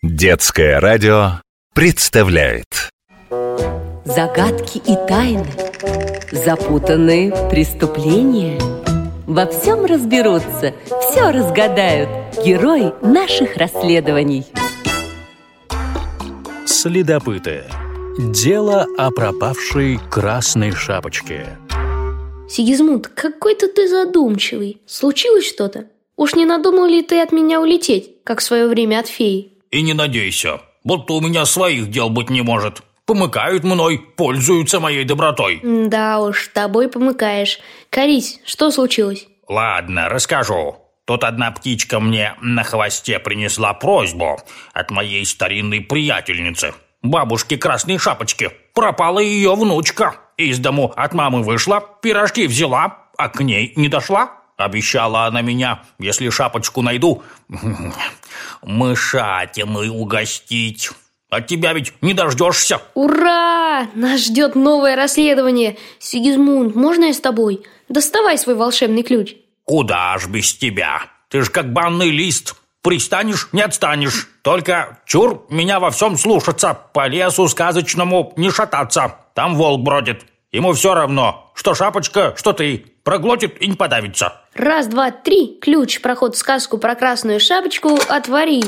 Детское радио представляет Загадки и тайны, запутанные преступления. Во всем разберутся, все разгадают герои наших расследований. Следопыты. Дело о пропавшей красной шапочке. Сигизмунд, какой-то ты задумчивый. Случилось что-то? Уж не надумал ли ты от меня улететь, как в свое время от феи? И не надейся, будто у меня своих дел быть не может. Помыкают мной, пользуются моей добротой. Да уж, тобой помыкаешь. Корись, что случилось? Ладно, расскажу. Тут одна птичка мне на хвосте принесла просьбу от моей старинной приятельницы, бабушки Красной Шапочки. Пропала ее внучка. Из дому от мамы вышла, пирожки взяла, а к ней не дошла. Обещала она меня, если шапочку найду, мышатиной угостить. От тебя ведь не дождешься. Ура! Нас ждет новое расследование. Сигизмунд, можно я с тобой? Доставай свой волшебный ключ. Куда ж без тебя? Ты ж как банный лист. Пристанешь, не отстанешь. Только чур меня во всем слушаться. По лесу сказочному не шататься. Там волк бродит. Ему все равно, что шапочка, что ты. Проглотит и не подавится. Раз, два, три. Ключ, проход в сказку про красную шапочку отвори.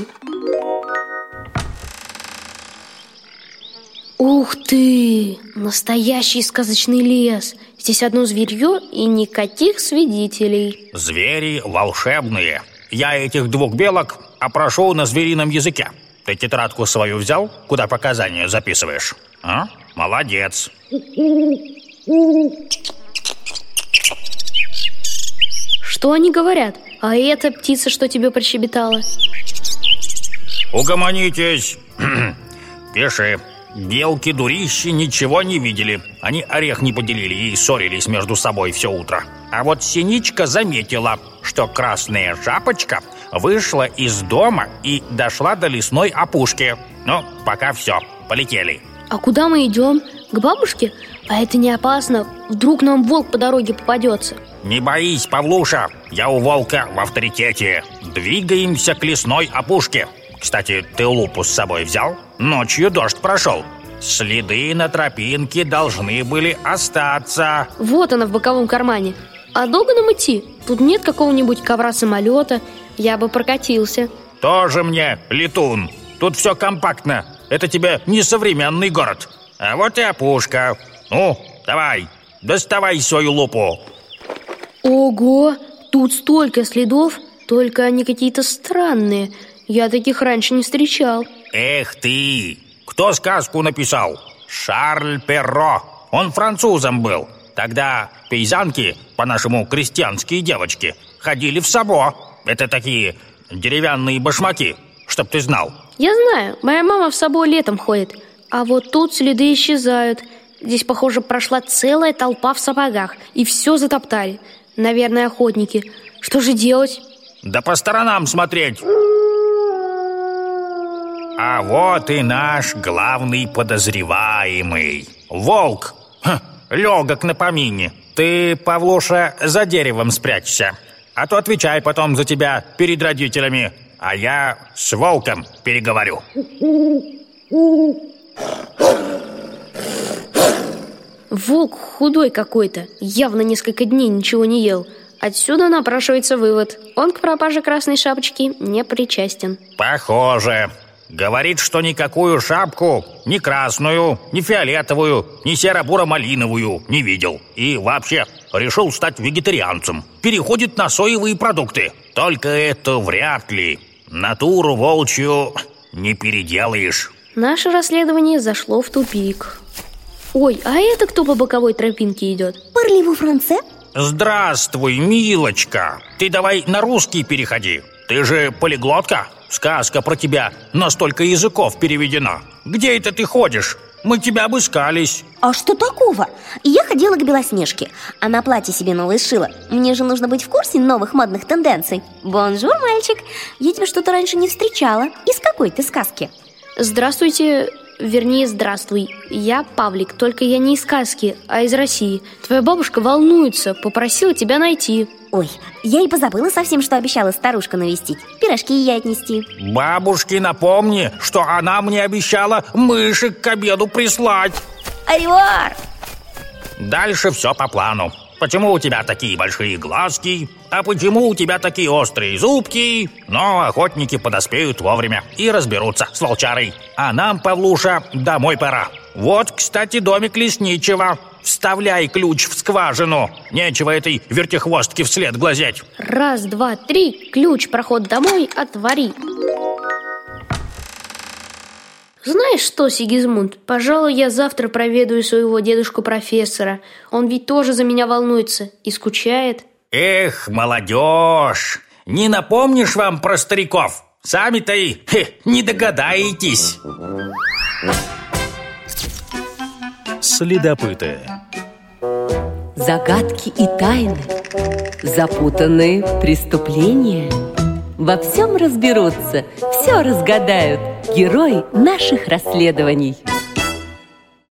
Ух ты! Настоящий сказочный лес. Здесь одно зверье и никаких свидетелей. Звери волшебные. Я этих двух белок опрошу на зверином языке. Ты тетрадку свою взял, куда показания записываешь? А? Молодец. Что они говорят? А эта птица, что тебе прощебетала? Угомонитесь. Пиши. Белки-дурищи ничего не видели. Они орех не поделили и ссорились между собой все утро. А вот Синичка заметила, что красная шапочка вышла из дома и дошла до лесной опушки. Ну, пока все, полетели. А куда мы идем? К бабушке? А это не опасно. Вдруг нам волк по дороге попадется. Не боись, Павлуша, я у волка в авторитете. Двигаемся к лесной опушке. Кстати, ты лупу с собой взял? Ночью дождь прошел. Следы на тропинке должны были остаться. Вот она в боковом кармане. А долго нам идти? Тут нет какого-нибудь ковра-самолета. Я бы прокатился. Тоже мне летун. Тут все компактно. Это тебе не современный город. А вот и опушка. Ну, давай, доставай свою лупу. Ого, тут столько следов, только они какие-то странные. Я таких раньше не встречал. Эх ты! Кто сказку написал? Шарль Перро. Он французом был. Тогда пейзанки, по-нашему крестьянские девочки, ходили в сабо. Это такие деревянные башмаки, чтоб ты знал. Я знаю, моя мама в сабо летом ходит. А вот тут следы исчезают. Здесь, похоже, прошла целая толпа в сапогах, и все затоптали. Наверное, охотники. Что же делать? Да по сторонам смотреть. А вот и наш главный подозреваемый. Волк. Ха, легок на помине. Ты, Павлуша, за деревом спрячься. А то отвечай потом за тебя перед родителями. А я с волком переговорю. Волк худой какой-то, явно несколько дней ничего не ел. Отсюда напрашивается вывод. Он к пропаже красной шапочки не причастен. Похоже. Говорит, что никакую шапку, ни красную, ни фиолетовую, ни серо-буро-малиновую не видел. И вообще решил стать вегетарианцем. Переходит на соевые продукты. Только это вряд ли. Натуру волчью не переделаешь. Наше расследование зашло в тупик. Ой, а это кто по боковой тропинке идет? Парливу Франце? Здравствуй, милочка. Ты давай на русский переходи. Ты же полиглотка. Сказка про тебя на столько языков переведена. Где это ты ходишь? Мы тебя обыскались. А что такого? Я ходила к Белоснежке. Она платье себе новое. Мне же нужно быть в курсе новых модных тенденций. Bonjour, мальчик. Я тебя что-то раньше не встречала. Из какой ты сказки? Здравствуйте, вернее, здравствуй. Я Павлик, только я не из сказки, а из России. Твоя бабушка волнуется, попросила тебя найти. Ой, я и позабыла совсем, что обещала старушку навестить Пирожки ей отнести Бабушке напомни, что она мне обещала мышек к обеду прислать Аривар! Дальше все по плану Почему у тебя такие большие глазки? А почему у тебя такие острые зубки? Но охотники подоспеют вовремя и разберутся с волчарой. А нам, Павлуша, домой пора. Вот, кстати, домик лесничего. Вставляй ключ в скважину. Нечего этой вертихвостке вслед глазеть. Раз, два, три. Ключ, проход домой, отвори. Знаешь что, Сигизмунд, пожалуй, я завтра проведаю своего дедушку-профессора. Он ведь тоже за меня волнуется и скучает. Эх, молодежь, не напомнишь вам про стариков? Сами-то и хе, не догадаетесь. Следопыты Загадки и тайны, запутанные преступления. Во всем разберутся, все разгадают герои наших расследований.